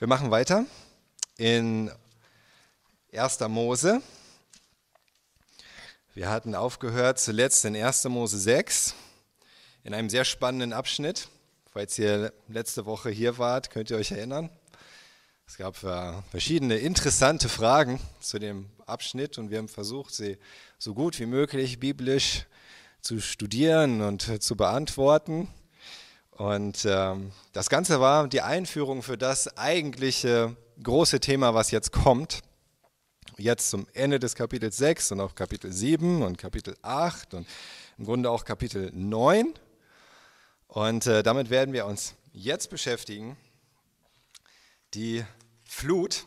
Wir machen weiter in 1. Mose. Wir hatten aufgehört zuletzt in 1. Mose 6 in einem sehr spannenden Abschnitt. Falls ihr letzte Woche hier wart, könnt ihr euch erinnern. Es gab äh, verschiedene interessante Fragen zu dem Abschnitt und wir haben versucht, sie so gut wie möglich biblisch zu studieren und zu beantworten. Und ähm, das Ganze war die Einführung für das eigentliche große Thema, was jetzt kommt. Jetzt zum Ende des Kapitels 6 und auch Kapitel 7 und Kapitel 8 und im Grunde auch Kapitel 9. Und äh, damit werden wir uns jetzt beschäftigen. Die Flut,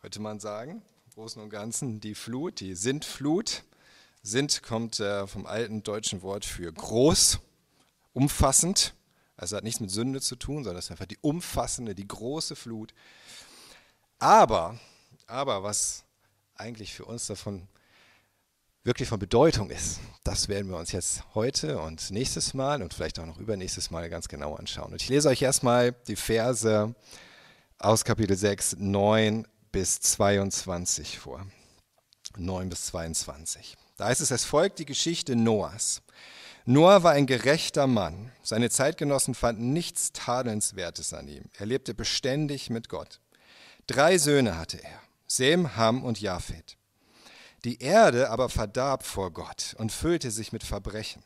könnte man sagen, im Großen und Ganzen, die Flut, die Sintflut. Sind kommt äh, vom alten deutschen Wort für groß, umfassend. Also hat nichts mit Sünde zu tun, sondern es ist einfach die umfassende, die große Flut. Aber, aber was eigentlich für uns davon wirklich von Bedeutung ist, das werden wir uns jetzt heute und nächstes Mal und vielleicht auch noch übernächstes Mal ganz genau anschauen. Und ich lese euch erstmal die Verse aus Kapitel 6, 9 bis 22 vor. 9 bis 22. Da heißt es, es folgt die Geschichte Noahs. Noah war ein gerechter Mann. Seine Zeitgenossen fanden nichts Tadelnswertes an ihm. Er lebte beständig mit Gott. Drei Söhne hatte er, Sem, Ham und Japhet. Die Erde aber verdarb vor Gott und füllte sich mit Verbrechen.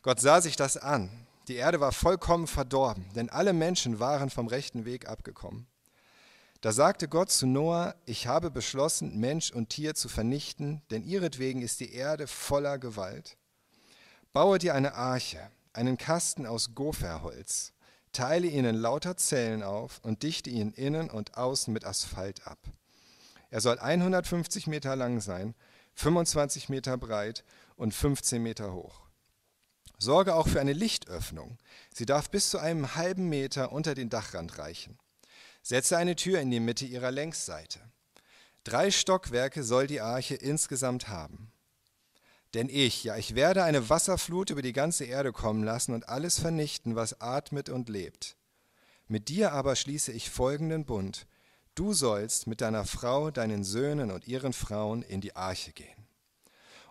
Gott sah sich das an. Die Erde war vollkommen verdorben, denn alle Menschen waren vom rechten Weg abgekommen. Da sagte Gott zu Noah, ich habe beschlossen, Mensch und Tier zu vernichten, denn ihretwegen ist die Erde voller Gewalt. Baue dir eine Arche, einen Kasten aus Gopherholz, teile ihn in lauter Zellen auf und dichte ihn innen und außen mit Asphalt ab. Er soll 150 Meter lang sein, 25 Meter breit und 15 Meter hoch. Sorge auch für eine Lichtöffnung. Sie darf bis zu einem halben Meter unter den Dachrand reichen. Setze eine Tür in die Mitte ihrer Längsseite. Drei Stockwerke soll die Arche insgesamt haben. Denn ich, ja, ich werde eine Wasserflut über die ganze Erde kommen lassen und alles vernichten, was atmet und lebt. Mit dir aber schließe ich folgenden Bund. Du sollst mit deiner Frau, deinen Söhnen und ihren Frauen in die Arche gehen.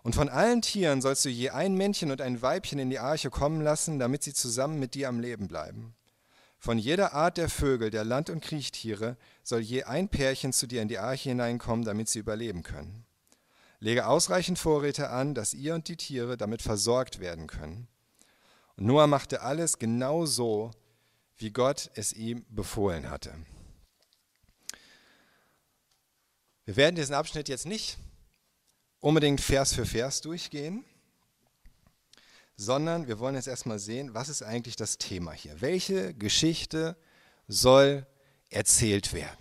Und von allen Tieren sollst du je ein Männchen und ein Weibchen in die Arche kommen lassen, damit sie zusammen mit dir am Leben bleiben. Von jeder Art der Vögel, der Land- und Kriechtiere soll je ein Pärchen zu dir in die Arche hineinkommen, damit sie überleben können. Lege ausreichend Vorräte an, dass ihr und die Tiere damit versorgt werden können. Und Noah machte alles genau so, wie Gott es ihm befohlen hatte. Wir werden diesen Abschnitt jetzt nicht unbedingt Vers für Vers durchgehen, sondern wir wollen jetzt erstmal sehen, was ist eigentlich das Thema hier? Welche Geschichte soll erzählt werden?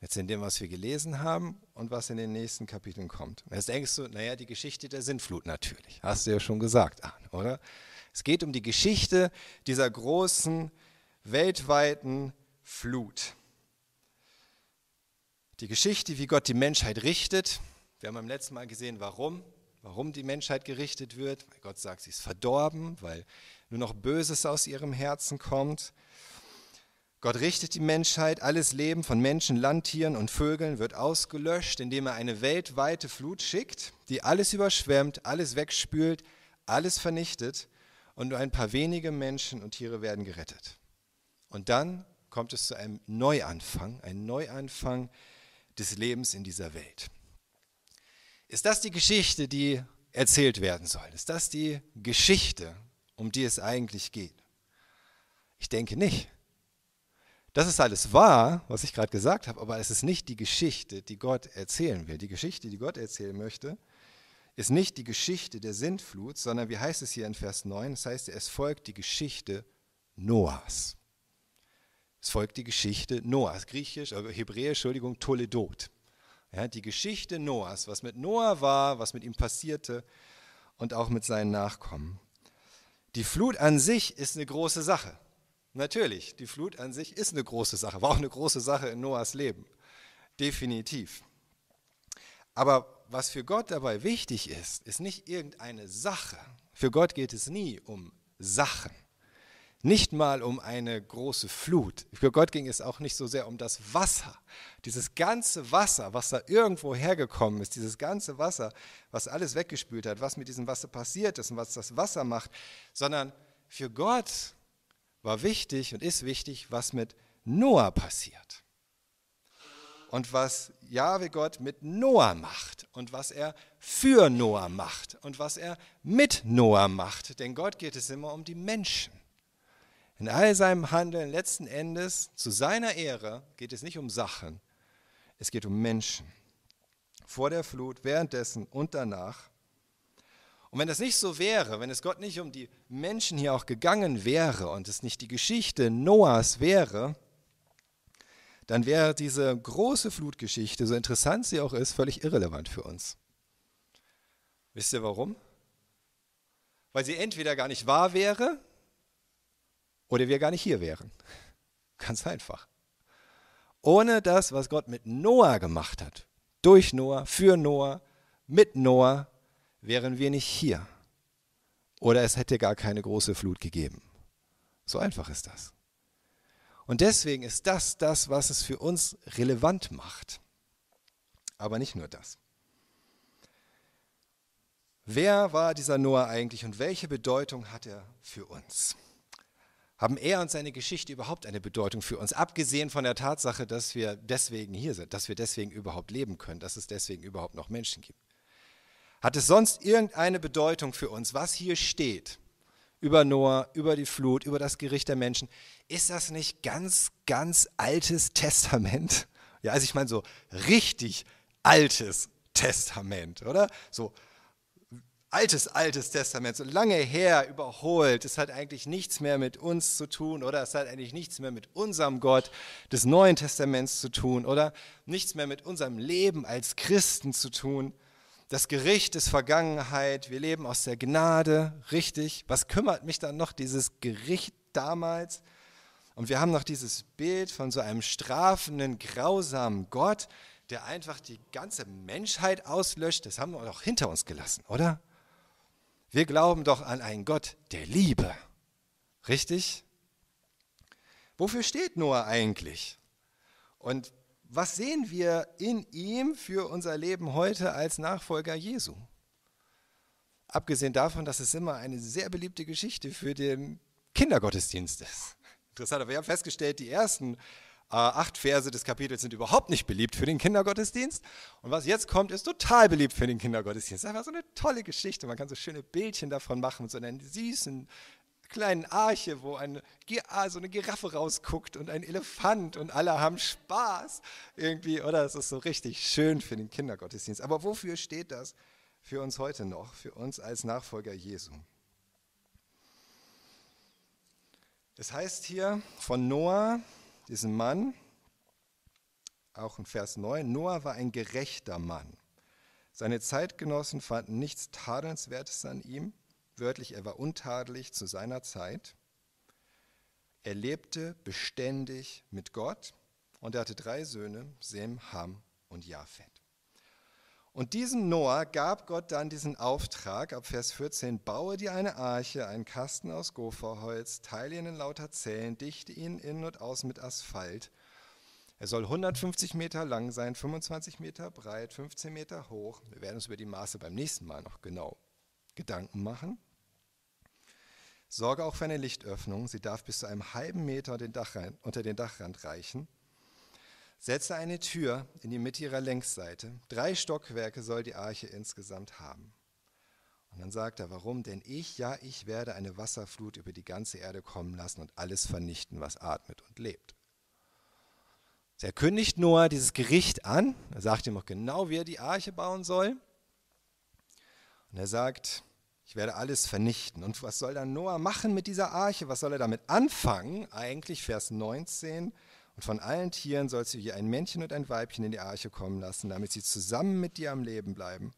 Jetzt in dem, was wir gelesen haben und was in den nächsten Kapiteln kommt. Jetzt denkst du, naja, die Geschichte der Sintflut natürlich. Hast du ja schon gesagt, oder? Es geht um die Geschichte dieser großen weltweiten Flut. Die Geschichte, wie Gott die Menschheit richtet. Wir haben beim letzten Mal gesehen, warum. Warum die Menschheit gerichtet wird. Weil Gott sagt, sie ist verdorben, weil nur noch Böses aus ihrem Herzen kommt. Gott richtet die Menschheit, alles Leben von Menschen, Landtieren und Vögeln wird ausgelöscht, indem er eine weltweite Flut schickt, die alles überschwemmt, alles wegspült, alles vernichtet und nur ein paar wenige Menschen und Tiere werden gerettet. Und dann kommt es zu einem Neuanfang, ein Neuanfang des Lebens in dieser Welt. Ist das die Geschichte, die erzählt werden soll? Ist das die Geschichte, um die es eigentlich geht? Ich denke nicht. Das ist alles wahr, was ich gerade gesagt habe, aber es ist nicht die Geschichte, die Gott erzählen will. Die Geschichte, die Gott erzählen möchte, ist nicht die Geschichte der Sintflut, sondern wie heißt es hier in Vers 9? Es heißt, es folgt die Geschichte Noahs. Es folgt die Geschichte Noahs, griechisch, äh, hebräisch, Entschuldigung, Toledot. Ja, die Geschichte Noahs, was mit Noah war, was mit ihm passierte und auch mit seinen Nachkommen. Die Flut an sich ist eine große Sache. Natürlich, die Flut an sich ist eine große Sache, war auch eine große Sache in Noahs Leben. Definitiv. Aber was für Gott dabei wichtig ist, ist nicht irgendeine Sache. Für Gott geht es nie um Sachen. nicht mal um eine große Flut. Für Gott ging es auch nicht so sehr um das Wasser. Dieses ganze Wasser, was da irgendwo hergekommen ist, dieses ganze Wasser, was alles weggespült hat, was mit diesem Wasser passiert ist und was das Wasser macht, sondern für Gott war wichtig und ist wichtig, was mit Noah passiert. Und was Jahwe Gott mit Noah macht und was er für Noah macht und was er mit Noah macht. Denn Gott geht es immer um die Menschen. In all seinem Handeln letzten Endes zu seiner Ehre geht es nicht um Sachen, es geht um Menschen. Vor der Flut, währenddessen und danach. Und wenn das nicht so wäre, wenn es Gott nicht um die Menschen hier auch gegangen wäre und es nicht die Geschichte Noahs wäre, dann wäre diese große Flutgeschichte, so interessant sie auch ist, völlig irrelevant für uns. Wisst ihr warum? Weil sie entweder gar nicht wahr wäre oder wir gar nicht hier wären. Ganz einfach. Ohne das, was Gott mit Noah gemacht hat, durch Noah, für Noah, mit Noah, wären wir nicht hier. Oder es hätte gar keine große Flut gegeben. So einfach ist das. Und deswegen ist das das, was es für uns relevant macht. Aber nicht nur das. Wer war dieser Noah eigentlich und welche Bedeutung hat er für uns? haben er und seine Geschichte überhaupt eine Bedeutung für uns, abgesehen von der Tatsache, dass wir deswegen hier sind, dass wir deswegen überhaupt leben können, dass es deswegen überhaupt noch Menschen gibt. Hat es sonst irgendeine Bedeutung für uns, was hier steht, über Noah, über die Flut, über das Gericht der Menschen? Ist das nicht ganz, ganz altes Testament? Ja, also ich meine so richtig altes Testament, oder? So altes, altes Testament, so lange her, überholt. Es hat eigentlich nichts mehr mit uns zu tun oder es hat eigentlich nichts mehr mit unserem Gott des Neuen Testaments zu tun oder nichts mehr mit unserem Leben als Christen zu tun. Das Gericht ist Vergangenheit, wir leben aus der Gnade, richtig. Was kümmert mich dann noch dieses Gericht damals? Und wir haben noch dieses Bild von so einem strafenden, grausamen Gott, der einfach die ganze Menschheit auslöscht. Das haben wir doch hinter uns gelassen, oder? Wir glauben doch an einen Gott der Liebe. Richtig? Wofür steht Noah eigentlich? Und was sehen wir in ihm für unser Leben heute als Nachfolger Jesu? Abgesehen davon, dass es immer eine sehr beliebte Geschichte für den Kindergottesdienst ist. Interessant, aber wir haben festgestellt, die ersten äh, acht Verse des Kapitels sind überhaupt nicht beliebt für den Kindergottesdienst. Und was jetzt kommt, ist total beliebt für den Kindergottesdienst. Das ist einfach so eine tolle Geschichte. Man kann so schöne Bildchen davon machen mit so einer süßen kleinen Arche, wo eine, ah, so eine Giraffe rausguckt und ein Elefant und alle haben Spaß irgendwie, oder? Das ist so richtig schön für den Kindergottesdienst. Aber wofür steht das für uns heute noch, für uns als Nachfolger Jesu? Es heißt hier von Noah, diesen Mann, auch in Vers 9, Noah war ein gerechter Mann. Seine Zeitgenossen fanden nichts Tadelnswertes an ihm, wörtlich, er war untadelig zu seiner Zeit. Er lebte beständig mit Gott und er hatte drei Söhne, Sem, Ham und Japhet. Und diesem Noah gab Gott dann diesen Auftrag, ab Vers 14, baue dir eine Arche, einen Kasten aus Gopherholz, teile ihn in lauter Zellen, dichte ihn innen und außen mit Asphalt. Er soll 150 Meter lang sein, 25 Meter breit, 15 Meter hoch. Wir werden uns über die Maße beim nächsten Mal noch genau Gedanken machen. Sorge auch für eine Lichtöffnung. Sie darf bis zu einem halben Meter den unter den Dachrand reichen. Setze eine Tür in die Mitte ihrer Längsseite. Drei Stockwerke soll die Arche insgesamt haben. Und dann sagt er, warum? Denn ich, ja, ich werde eine Wasserflut über die ganze Erde kommen lassen und alles vernichten, was atmet und lebt. Er kündigt Noah dieses Gericht an. Er sagt ihm auch genau, wie er die Arche bauen soll. Und er sagt, ich werde alles vernichten. Und was soll dann Noah machen mit dieser Arche? Was soll er damit anfangen? Eigentlich Vers 19. Und von allen Tieren sollst du je ein Männchen und ein Weibchen in die Arche kommen lassen, damit sie zusammen mit dir am Leben bleiben.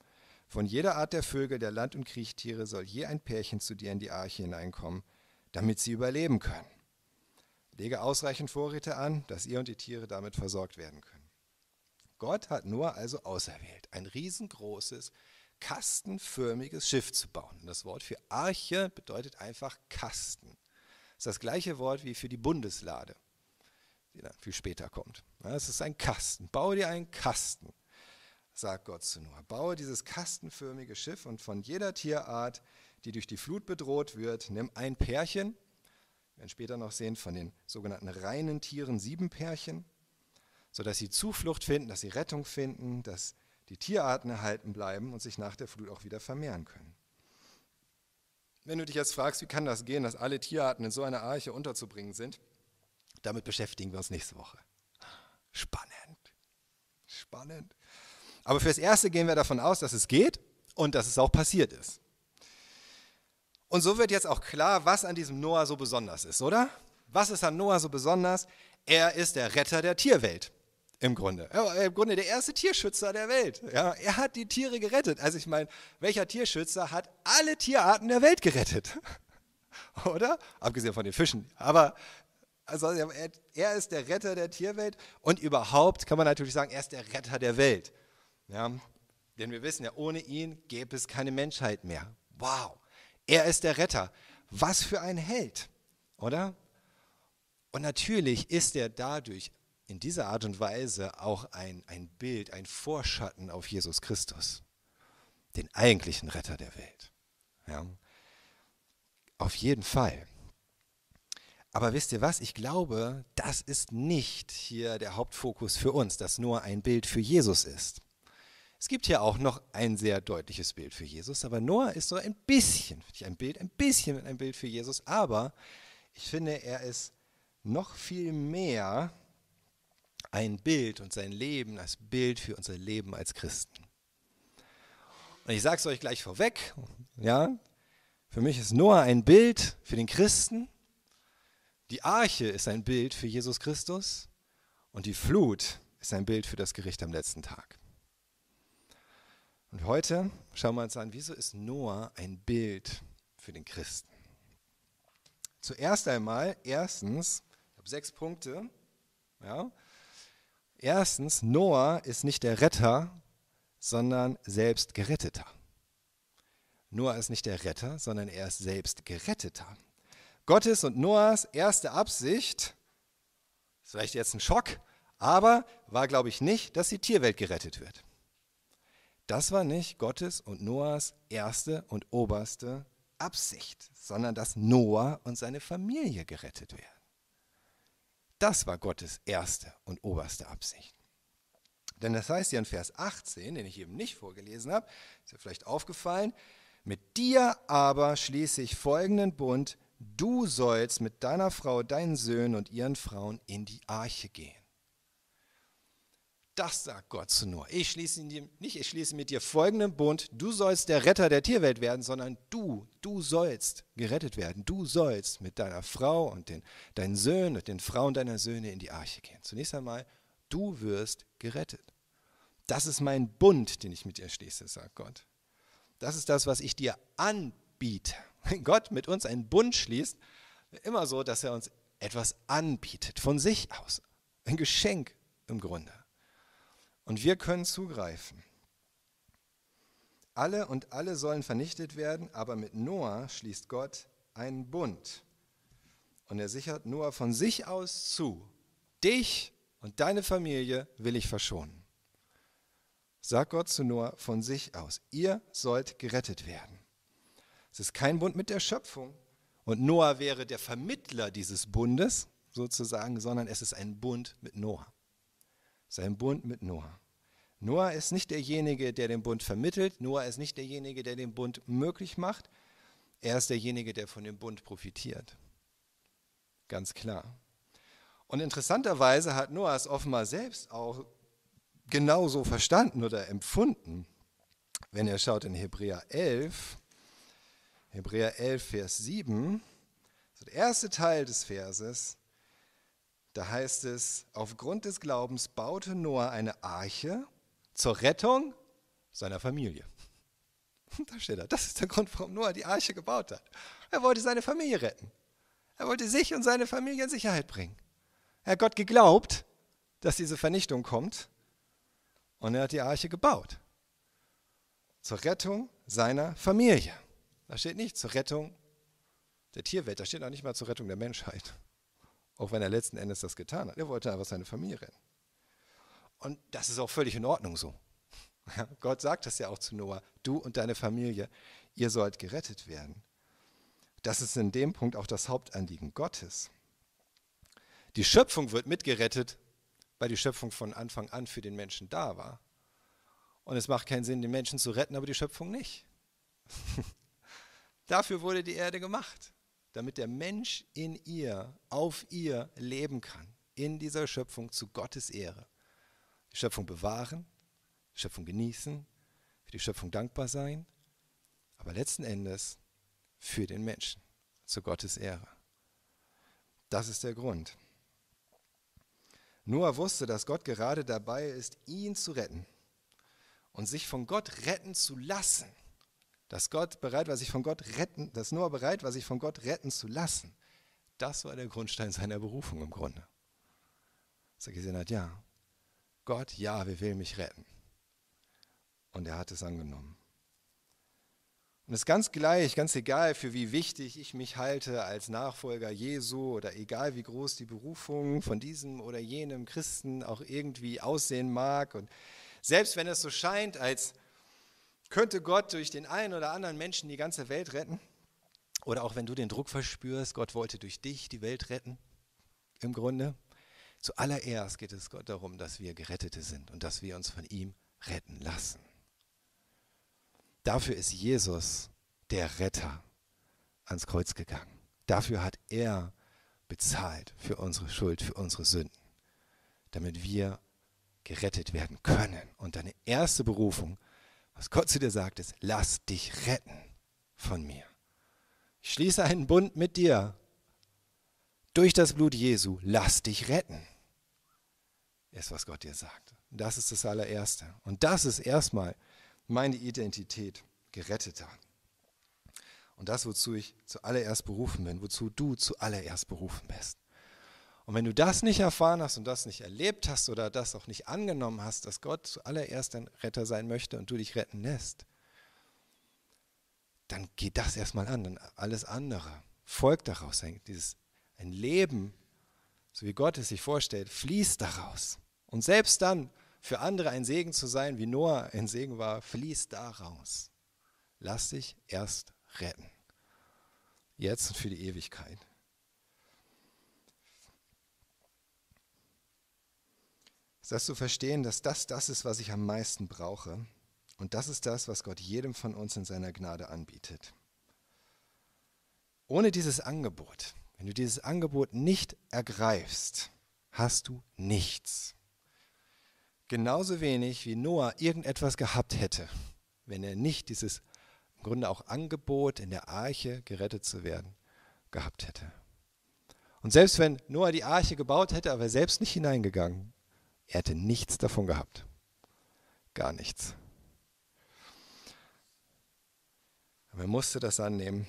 Von jeder Art der Vögel, der Land- und Kriechtiere soll je ein Pärchen zu dir in die Arche hineinkommen, damit sie überleben können. Lege ausreichend Vorräte an, dass ihr und die Tiere damit versorgt werden können. Gott hat nur also auserwählt, ein riesengroßes, kastenförmiges Schiff zu bauen. Und das Wort für Arche bedeutet einfach Kasten. Das ist das gleiche Wort wie für die Bundeslade, die dann viel später kommt. Es ist ein Kasten. Baue dir einen Kasten, sagt Gott zu Noah. Baue dieses kastenförmige Schiff und von jeder Tierart, die durch die Flut bedroht wird, nimm ein Pärchen. Wir werden später noch sehen von den sogenannten reinen Tieren sieben Pärchen, sodass sie Zuflucht finden, dass sie Rettung finden, dass die Tierarten erhalten bleiben und sich nach der Flut auch wieder vermehren können. Wenn du dich jetzt fragst, wie kann das gehen, dass alle Tierarten in so einer Arche unterzubringen sind, damit beschäftigen wir uns nächste Woche. Spannend. Spannend. Aber fürs Erste gehen wir davon aus, dass es geht und dass es auch passiert ist. Und so wird jetzt auch klar, was an diesem Noah so besonders ist, oder? Was ist an Noah so besonders? Er ist der Retter der Tierwelt. Im Grunde. Ja, Im Grunde der erste Tierschützer der Welt. Ja, er hat die Tiere gerettet. Also ich meine, welcher Tierschützer hat alle Tierarten der Welt gerettet? Oder? Abgesehen von den Fischen. Aber also er, er, ist der Retter der Tierwelt und überhaupt kann man natürlich sagen, er ist der Retter der Welt. Ja, denn wir wissen ja, ohne ihn gäbe es keine Menschheit mehr. Wow, er ist der Retter. Was für ein Held, oder? Und natürlich ist er dadurch in dieser Art und Weise auch ein, ein Bild, ein Vorschatten auf Jesus Christus, den eigentlichen Retter der Welt. Ja. Auf jeden Fall. Aber wisst ihr was? Ich glaube, das ist nicht hier der Hauptfokus für uns, dass nur ein Bild für Jesus ist. Es gibt hier auch noch ein sehr deutliches Bild für Jesus, aber Noah ist so ein bisschen, ein Bild, ein bisschen ein Bild für Jesus, aber ich finde, er ist noch viel mehr ein Bild und sein Leben als Bild für unser Leben als Christen. Und ich sage es euch gleich vorweg, ja, für mich ist Noah ein Bild für den Christen, die Arche ist ein Bild für Jesus Christus und die Flut ist ein Bild für das Gericht am letzten Tag. Und heute schauen wir uns an, wieso ist Noah ein Bild für den Christen? Zuerst einmal, erstens, ich habe sechs Punkte, ja, Erstens, Noah ist nicht der Retter, sondern selbst Geretteter. Noah ist nicht der Retter, sondern er ist selbst Geretteter. Gottes und Noahs erste Absicht, ist vielleicht jetzt ein Schock, aber war, glaube ich, nicht, dass die Tierwelt gerettet wird. Das war nicht Gottes und Noahs erste und oberste Absicht, sondern dass Noah und seine Familie gerettet werden. Das war Gottes erste und oberste Absicht. Denn das heißt ja in Vers 18, den ich eben nicht vorgelesen habe, ist ja vielleicht aufgefallen, mit dir aber schließe ich folgenden Bund, du sollst mit deiner Frau, deinen Söhnen und ihren Frauen in die Arche gehen. Das sagt Gott zu Noah. Ich schließe nicht, ich schließe mit dir folgenden Bund, du sollst der Retter der Tierwelt werden, sondern du, du sollst gerettet werden. Du sollst mit deiner Frau und den, deinen Söhnen und den Frauen deiner Söhne in die Arche gehen. Zunächst einmal, du wirst gerettet. Das ist mein Bund, den ich mit dir schließe, sagt Gott. Das ist das, was ich dir anbiete. Wenn Gott mit uns einen Bund schließt, immer so, dass er uns etwas anbietet, von sich aus. Ein Geschenk im Grunde. Und wir können zugreifen. Alle und alle sollen vernichtet werden, aber mit Noah schließt Gott einen Bund. Und er sichert Noah von sich aus zu. Dich und deine Familie will ich verschonen. Sagt Gott zu Noah von sich aus, ihr sollt gerettet werden. Es ist kein Bund mit der Schöpfung und Noah wäre der Vermittler dieses Bundes sozusagen, sondern es ist ein Bund mit Noah. Sein Bund mit Noah. Noah ist nicht derjenige, der den Bund vermittelt. Noah ist nicht derjenige, der den Bund möglich macht. Er ist derjenige, der von dem Bund profitiert. Ganz klar. Und interessanterweise hat Noah es offenbar selbst auch genauso verstanden oder empfunden. Wenn er schaut in Hebräer 11, Hebräer 11, Vers 7, der erste Teil des Verses, da heißt es, aufgrund des Glaubens baute Noah eine Arche zur Rettung seiner Familie. Da steht er. Das ist der Grund, warum Noah die Arche gebaut hat. Er wollte seine Familie retten. Er wollte sich und seine Familie in Sicherheit bringen. Er hat Gott geglaubt, dass diese Vernichtung kommt und er hat die Arche gebaut. Zur Rettung seiner Familie. Da steht nicht zur Rettung der Tierwelt, da steht noch nicht mal zur Rettung der Menschheit. Auch wenn er letzten Endes das getan hat. Er wollte einfach seine Familie retten. Und das ist auch völlig in Ordnung so. Gott sagt das ja auch zu Noah, du und deine Familie, ihr sollt gerettet werden. Das ist in dem Punkt auch das Hauptanliegen Gottes. Die Schöpfung wird mitgerettet, weil die Schöpfung von Anfang an für den Menschen da war. Und es macht keinen Sinn, den Menschen zu retten, aber die Schöpfung nicht. Dafür wurde die Erde gemacht, damit der Mensch in ihr, auf ihr leben kann, in dieser Schöpfung zu Gottes Ehre. Die Schöpfung bewahren, die Schöpfung genießen, für die Schöpfung dankbar sein, aber letzten Endes für den Menschen, zu Gottes Ehre. Das ist der Grund. Noah wusste, dass Gott gerade dabei ist, ihn zu retten und sich von Gott retten zu lassen. Dass Gott bereit war, sich von Gott retten, dass Noah bereit war, sich von Gott retten zu lassen. Das war der Grundstein seiner Berufung im Grunde. Dass er gesehen hat, ja, Gott, ja, wir will mich retten. Und er hat es angenommen. Und es ist ganz gleich, ganz egal, für wie wichtig ich mich halte als Nachfolger Jesu oder egal, wie groß die Berufung von diesem oder jenem Christen auch irgendwie aussehen mag. Und selbst wenn es so scheint, als könnte Gott durch den einen oder anderen Menschen die ganze Welt retten, oder auch wenn du den Druck verspürst, Gott wollte durch dich die Welt retten, im Grunde, zuallererst geht es Gott darum, dass wir Gerettete sind und dass wir uns von ihm retten lassen. Dafür ist Jesus, der Retter, ans Kreuz gegangen. Dafür hat er bezahlt für unsere Schuld, für unsere Sünden, damit wir gerettet werden können. Und deine erste Berufung, was Gott zu dir sagt, ist, lass dich retten von mir. Ich schließe einen Bund mit dir. Durch das Blut Jesu, lass dich retten. Ist, was Gott dir sagt. Das ist das allererste. Und das ist erstmal meine Identität geretteter. Und das, wozu ich zuallererst berufen bin, wozu du zuallererst berufen bist. Und wenn du das nicht erfahren hast und das nicht erlebt hast oder das auch nicht angenommen hast, dass Gott zuallererst dein Retter sein möchte und du dich retten lässt, dann geht das erstmal an. Dann alles andere folgt daraus. Dieses, ein Leben, so wie Gott es sich vorstellt, fließt daraus. Und selbst dann, für andere ein Segen zu sein, wie Noah ein Segen war, fließt daraus. Lass dich erst retten. Jetzt und für die Ewigkeit. Das zu verstehen, dass das das ist, was ich am meisten brauche. Und das ist das, was Gott jedem von uns in seiner Gnade anbietet. Ohne dieses Angebot, wenn du dieses Angebot nicht ergreifst, hast du nichts. Genauso wenig wie Noah irgendetwas gehabt hätte, wenn er nicht dieses im Grunde auch Angebot, in der Arche gerettet zu werden, gehabt hätte. Und selbst wenn Noah die Arche gebaut hätte, aber er selbst nicht hineingegangen, er hätte nichts davon gehabt. Gar nichts. Aber er musste das annehmen.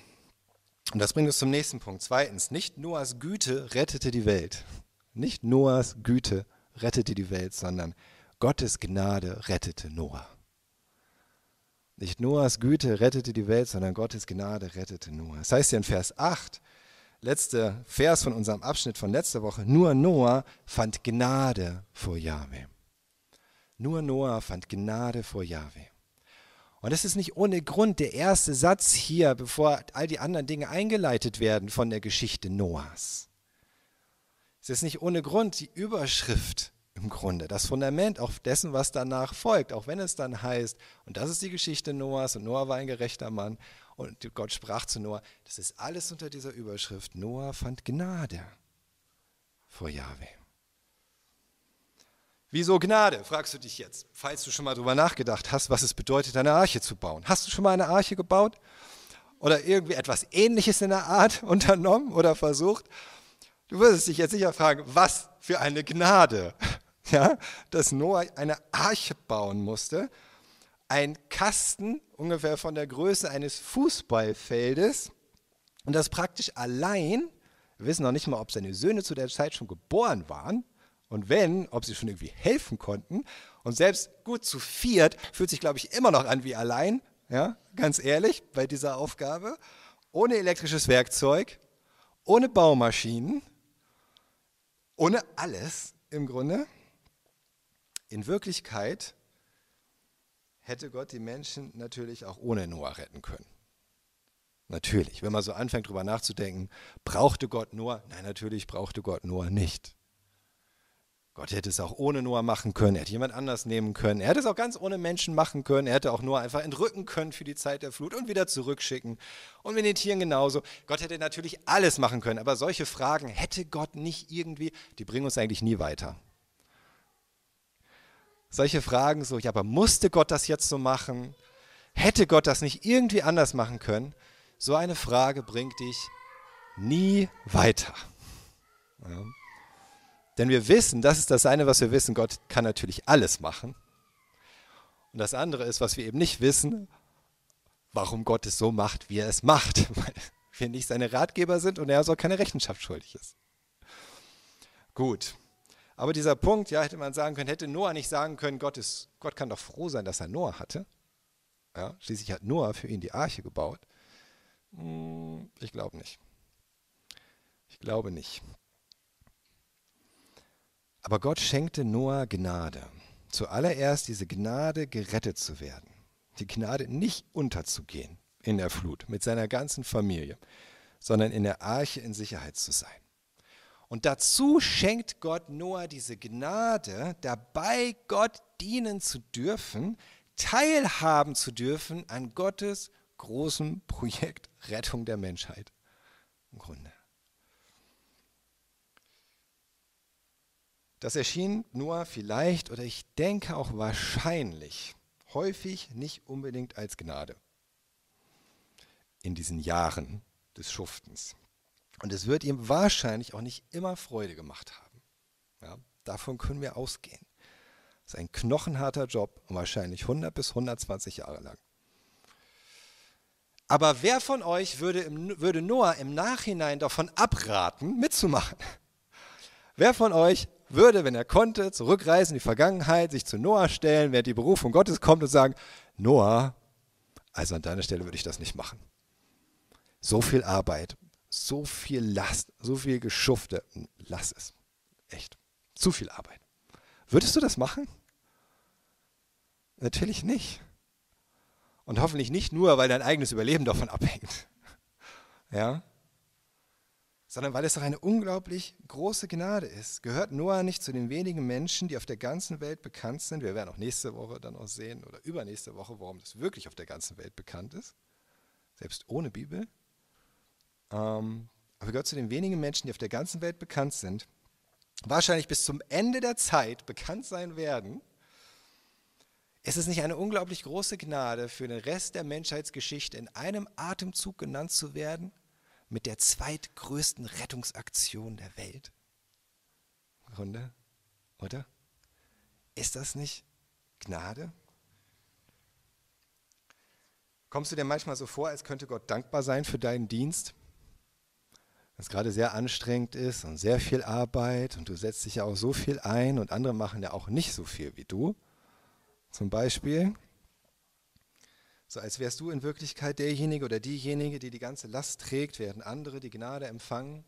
Und das bringt uns zum nächsten Punkt. Zweitens, nicht Noahs Güte rettete die Welt. Nicht Noahs Güte rettete die Welt, sondern Gottes Gnade rettete Noah. Nicht Noahs Güte rettete die Welt, sondern Gottes Gnade rettete Noah. Das heißt ja in Vers 8, letzter Vers von unserem Abschnitt von letzter Woche, nur Noah fand Gnade vor Jahwe. Nur Noah fand Gnade vor Jahwe. Und das ist nicht ohne Grund der erste Satz hier, bevor all die anderen Dinge eingeleitet werden von der Geschichte Noahs. Es ist nicht ohne Grund die Überschrift im Grunde, das Fundament auch dessen, was danach folgt, auch wenn es dann heißt, und das ist die Geschichte Noahs und Noah war ein gerechter Mann und Gott sprach zu Noah, das ist alles unter dieser Überschrift, Noah fand Gnade vor Jahwe. Wieso Gnade, fragst du dich jetzt, falls du schon mal darüber nachgedacht hast, was es bedeutet, eine Arche zu bauen. Hast du schon mal eine Arche gebaut? Oder irgendwie etwas Ähnliches in der Art unternommen oder versucht? Du würdest dich jetzt sicher fragen, was für eine Gnade ja, dass Noah eine Arche bauen musste. Ein Kasten ungefähr von der Größe eines Fußballfeldes und das praktisch allein, wir wissen noch nicht mal, ob seine Söhne zu der Zeit schon geboren waren und wenn, ob sie schon irgendwie helfen konnten. Und selbst gut zu viert fühlt sich, glaube ich, immer noch an wie allein, ja, ganz ehrlich, bei dieser Aufgabe. ohne elektrisches Werkzeug, ohne Baumaschinen, ohne alles im Grunde. In Wirklichkeit hätte Gott die Menschen natürlich auch ohne Noah retten können. Natürlich, wenn man so anfängt darüber nachzudenken, brauchte Gott Noah? Nein, natürlich brauchte Gott Noah nicht. Gott hätte es auch ohne Noah machen können, er hätte jemand anders nehmen können, er hätte es auch ganz ohne Menschen machen können, er hätte auch Noah einfach entrücken können für die Zeit der Flut und wieder zurückschicken. Und mit den Tieren genauso. Gott hätte natürlich alles machen können, aber solche Fragen hätte Gott nicht irgendwie, die bringen uns eigentlich nie weiter. Solche Fragen so, ja, aber musste Gott das jetzt so machen? Hätte Gott das nicht irgendwie anders machen können? So eine Frage bringt dich nie weiter. Ja. Denn wir wissen, das ist das eine, was wir wissen, Gott kann natürlich alles machen. Und das andere ist, was wir eben nicht wissen, warum Gott es so macht, wie er es macht. Weil wir nicht seine Ratgeber sind und er so keine Rechenschaft schuldig ist. Gut. Aber dieser Punkt, ja, hätte man sagen können, hätte Noah nicht sagen können, Gott, ist, Gott kann doch froh sein, dass er Noah hatte. Ja, schließlich hat Noah für ihn die Arche gebaut. Hm, ich glaube nicht. Ich glaube nicht. Aber Gott schenkte Noah Gnade. Zuallererst diese Gnade, gerettet zu werden. Die Gnade, nicht unterzugehen in der Flut mit seiner ganzen Familie, sondern in der Arche in Sicherheit zu sein. Und dazu schenkt Gott Noah diese Gnade, dabei Gott dienen zu dürfen, teilhaben zu dürfen an Gottes großem Projekt Rettung der Menschheit. Im Grunde. Das erschien nur vielleicht oder ich denke auch wahrscheinlich häufig nicht unbedingt als Gnade in diesen Jahren des Schuftens. Und es wird ihm wahrscheinlich auch nicht immer Freude gemacht haben. Ja, davon können wir ausgehen. Das ist ein knochenharter Job wahrscheinlich 100 bis 120 Jahre lang. Aber wer von euch würde, im, würde Noah im Nachhinein davon abraten, mitzumachen? Wer von euch würde, wenn er konnte, zurückreisen in die Vergangenheit, sich zu Noah stellen, während die Berufung Gottes kommt und sagen, Noah, also an deiner Stelle würde ich das nicht machen. So viel Arbeit, so viel Last, so viel Geschufte, lass es. Echt. Zu viel Arbeit. Würdest du das machen? Natürlich nicht. Und hoffentlich nicht nur, weil dein eigenes Überleben davon abhängt. Ja? sondern weil es doch eine unglaublich große Gnade ist. Gehört Noah nicht zu den wenigen Menschen, die auf der ganzen Welt bekannt sind? Wir werden auch nächste Woche dann auch sehen oder übernächste Woche, warum das wirklich auf der ganzen Welt bekannt ist, selbst ohne Bibel. Ähm, aber gehört zu den wenigen Menschen, die auf der ganzen Welt bekannt sind, wahrscheinlich bis zum Ende der Zeit bekannt sein werden. Ist es nicht eine unglaublich große Gnade für den Rest der Menschheitsgeschichte in einem Atemzug genannt zu werden? mit der zweitgrößten Rettungsaktion der Welt. Runde, oder? Ist das nicht Gnade? Kommst du dir manchmal so vor, als könnte Gott dankbar sein für deinen Dienst? Wenn gerade sehr anstrengend ist und sehr viel Arbeit und du setzt dich ja auch so viel ein und andere machen ja auch nicht so viel wie du. Zum Beispiel, so als wärst du in Wirklichkeit derjenige oder diejenige, die die ganze Last trägt, während andere die Gnade empfangen.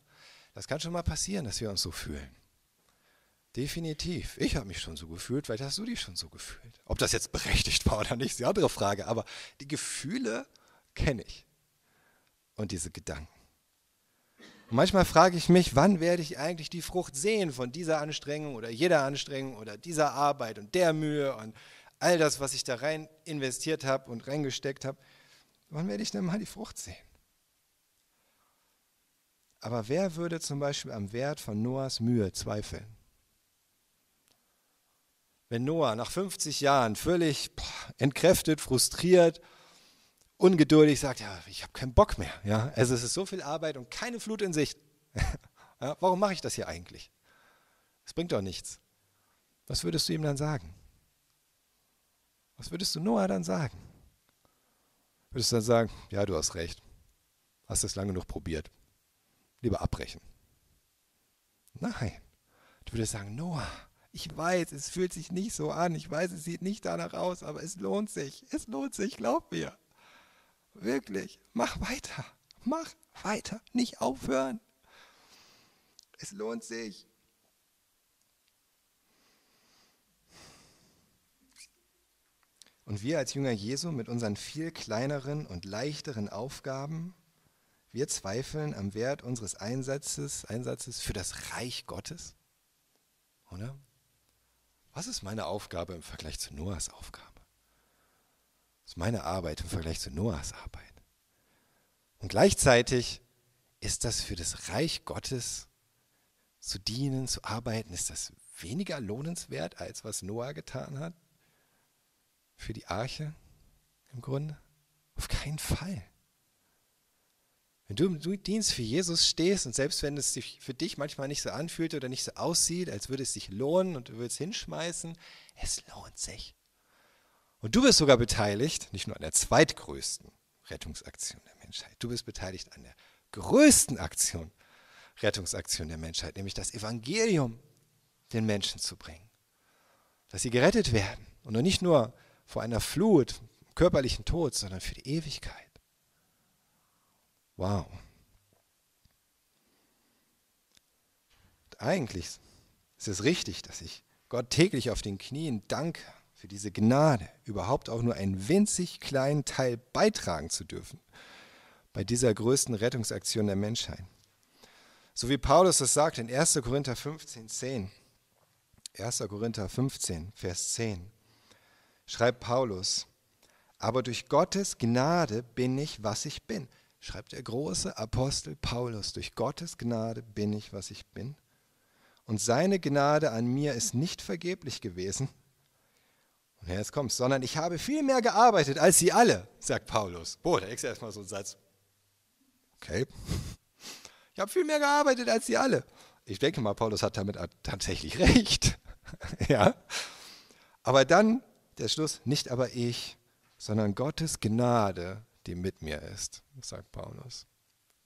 Das kann schon mal passieren, dass wir uns so fühlen. Definitiv. Ich habe mich schon so gefühlt, vielleicht hast du dich schon so gefühlt. Ob das jetzt berechtigt war oder nicht, ist die andere Frage. Aber die Gefühle kenne ich. Und diese Gedanken. Und manchmal frage ich mich, wann werde ich eigentlich die Frucht sehen von dieser Anstrengung oder jeder Anstrengung oder dieser Arbeit und der Mühe und all das, was ich da rein investiert habe und reingesteckt habe, wann werde ich denn mal die Frucht sehen? Aber wer würde zum Beispiel am Wert von Noahs Mühe zweifeln? Wenn Noah nach 50 Jahren völlig entkräftet, frustriert, ungeduldig sagt, ja, ich habe keinen Bock mehr. Ja? Also es ist so viel Arbeit und keine Flut in Sicht. ja, warum mache ich das hier eigentlich? Es bringt doch nichts. Was würdest du ihm dann sagen? Was würdest du Noah dann sagen? Würdest du dann sagen, ja, du hast recht. Hast es lange genug probiert. Lieber abbrechen. Nein. Du würdest sagen, Noah, ich weiß, es fühlt sich nicht so an. Ich weiß, es sieht nicht danach aus, aber es lohnt sich. Es lohnt sich, glaub mir. Wirklich. Mach weiter. Mach weiter, nicht aufhören. Es lohnt sich. Und wir als Jünger Jesu mit unseren viel kleineren und leichteren Aufgaben, wir zweifeln am Wert unseres Einsatzes, Einsatzes für das Reich Gottes. Oder? Was ist meine Aufgabe im Vergleich zu Noahs Aufgabe? Ist meine Arbeit im Vergleich zu Noahs Arbeit? Und gleichzeitig ist das für das Reich Gottes zu dienen, zu arbeiten, ist das weniger lohnenswert, als was Noah getan hat? Für die Arche im Grunde? Auf keinen Fall. Wenn du im Dienst für Jesus stehst und selbst wenn es sich für dich manchmal nicht so anfühlt oder nicht so aussieht, als würde es sich lohnen und du willst hinschmeißen, es lohnt sich. Und du bist sogar beteiligt, nicht nur an der zweitgrößten Rettungsaktion der Menschheit, du bist beteiligt an der größten Aktion, Rettungsaktion der Menschheit, nämlich das Evangelium den Menschen zu bringen. Dass sie gerettet werden und nicht nur vor einer Flut, körperlichen Tod, sondern für die Ewigkeit. Wow. Und eigentlich ist es richtig, dass ich Gott täglich auf den Knien danke für diese Gnade, überhaupt auch nur einen winzig kleinen Teil beitragen zu dürfen bei dieser größten Rettungsaktion der Menschheit. So wie Paulus es sagt in 1. Korinther 15, 10. 1. Korinther 15, Vers 10. Schreibt Paulus, aber durch Gottes Gnade bin ich, was ich bin schreibt der große Apostel Paulus, durch Gottes Gnade bin ich, was ich bin. Und seine Gnade an mir ist nicht vergeblich gewesen. Und jetzt kommt's, sondern ich habe viel mehr gearbeitet als sie alle, sagt Paulus. Boah, da ist erstmal so ein Satz. Okay. Ich habe viel mehr gearbeitet als sie alle. Ich denke mal, Paulus hat damit tatsächlich recht. ja. Aber dann der Schluss, nicht aber ich, sondern Gottes Gnade die mit mir ist, sagt Paulus.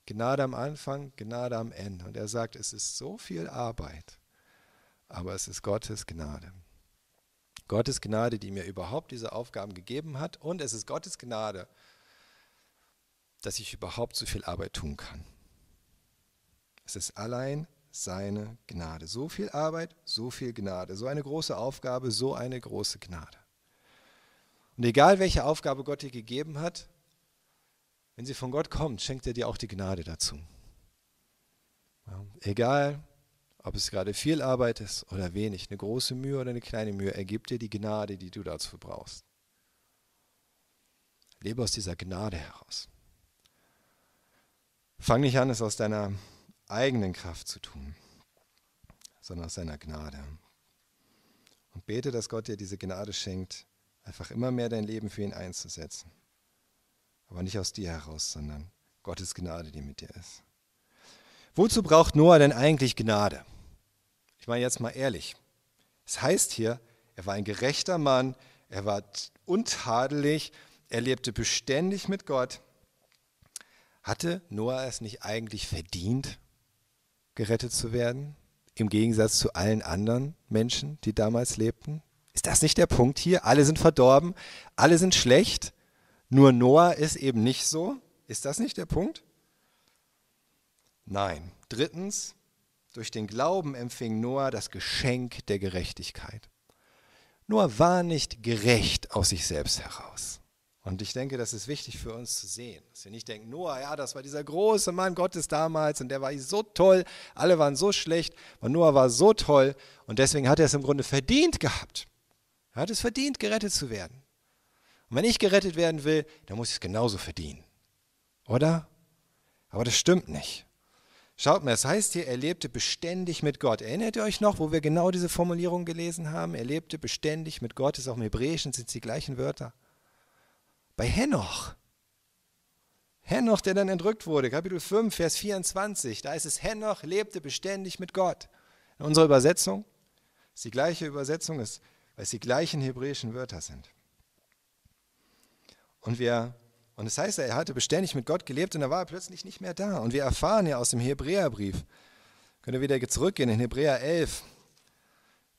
Gnade am Anfang, Gnade am Ende. Und er sagt, es ist so viel Arbeit, aber es ist Gottes Gnade. Gottes Gnade, die mir überhaupt diese Aufgaben gegeben hat. Und es ist Gottes Gnade, dass ich überhaupt so viel Arbeit tun kann. Es ist allein seine Gnade. So viel Arbeit, so viel Gnade. So eine große Aufgabe, so eine große Gnade. Und egal welche Aufgabe Gott dir gegeben hat, wenn sie von Gott kommt, schenkt er dir auch die Gnade dazu. Ja, egal, ob es gerade viel Arbeit ist oder wenig, eine große Mühe oder eine kleine Mühe, er gibt dir die Gnade, die du dazu brauchst. Lebe aus dieser Gnade heraus. Fang nicht an, es aus deiner eigenen Kraft zu tun, sondern aus seiner Gnade. Und bete, dass Gott dir diese Gnade schenkt, einfach immer mehr dein Leben für ihn einzusetzen. Aber nicht aus dir heraus, sondern Gottes Gnade, die mit dir ist. Wozu braucht Noah denn eigentlich Gnade? Ich meine jetzt mal ehrlich. Es heißt hier, er war ein gerechter Mann, er war untadelig, er lebte beständig mit Gott. Hatte Noah es nicht eigentlich verdient, gerettet zu werden? Im Gegensatz zu allen anderen Menschen, die damals lebten? Ist das nicht der Punkt hier? Alle sind verdorben, alle sind schlecht. Nur Noah ist eben nicht so. Ist das nicht der Punkt? Nein. Drittens, durch den Glauben empfing Noah das Geschenk der Gerechtigkeit. Noah war nicht gerecht aus sich selbst heraus. Und ich denke, das ist wichtig für uns zu sehen. Dass wir nicht denken, Noah, ja, das war dieser große Mann Gottes damals und der war so toll, alle waren so schlecht, aber Noah war so toll und deswegen hat er es im Grunde verdient gehabt. Er hat es verdient, gerettet zu werden. Und wenn ich gerettet werden will, dann muss ich es genauso verdienen. Oder? Aber das stimmt nicht. Schaut mal, es heißt hier, er lebte beständig mit Gott. Erinnert ihr euch noch, wo wir genau diese Formulierung gelesen haben? Er lebte beständig mit Gott, ist auch im Hebräischen, sind die gleichen Wörter. Bei Henoch. Henoch, der dann entrückt wurde, Kapitel 5, Vers 24, da ist es, Henoch lebte beständig mit Gott. In unserer Übersetzung ist die gleiche Übersetzung, weil es die gleichen hebräischen Wörter sind. Und wir und es das heißt, er hatte beständig mit Gott gelebt und er war plötzlich nicht mehr da. Und wir erfahren ja aus dem Hebräerbrief, könnt ihr wieder zurückgehen in Hebräer 11,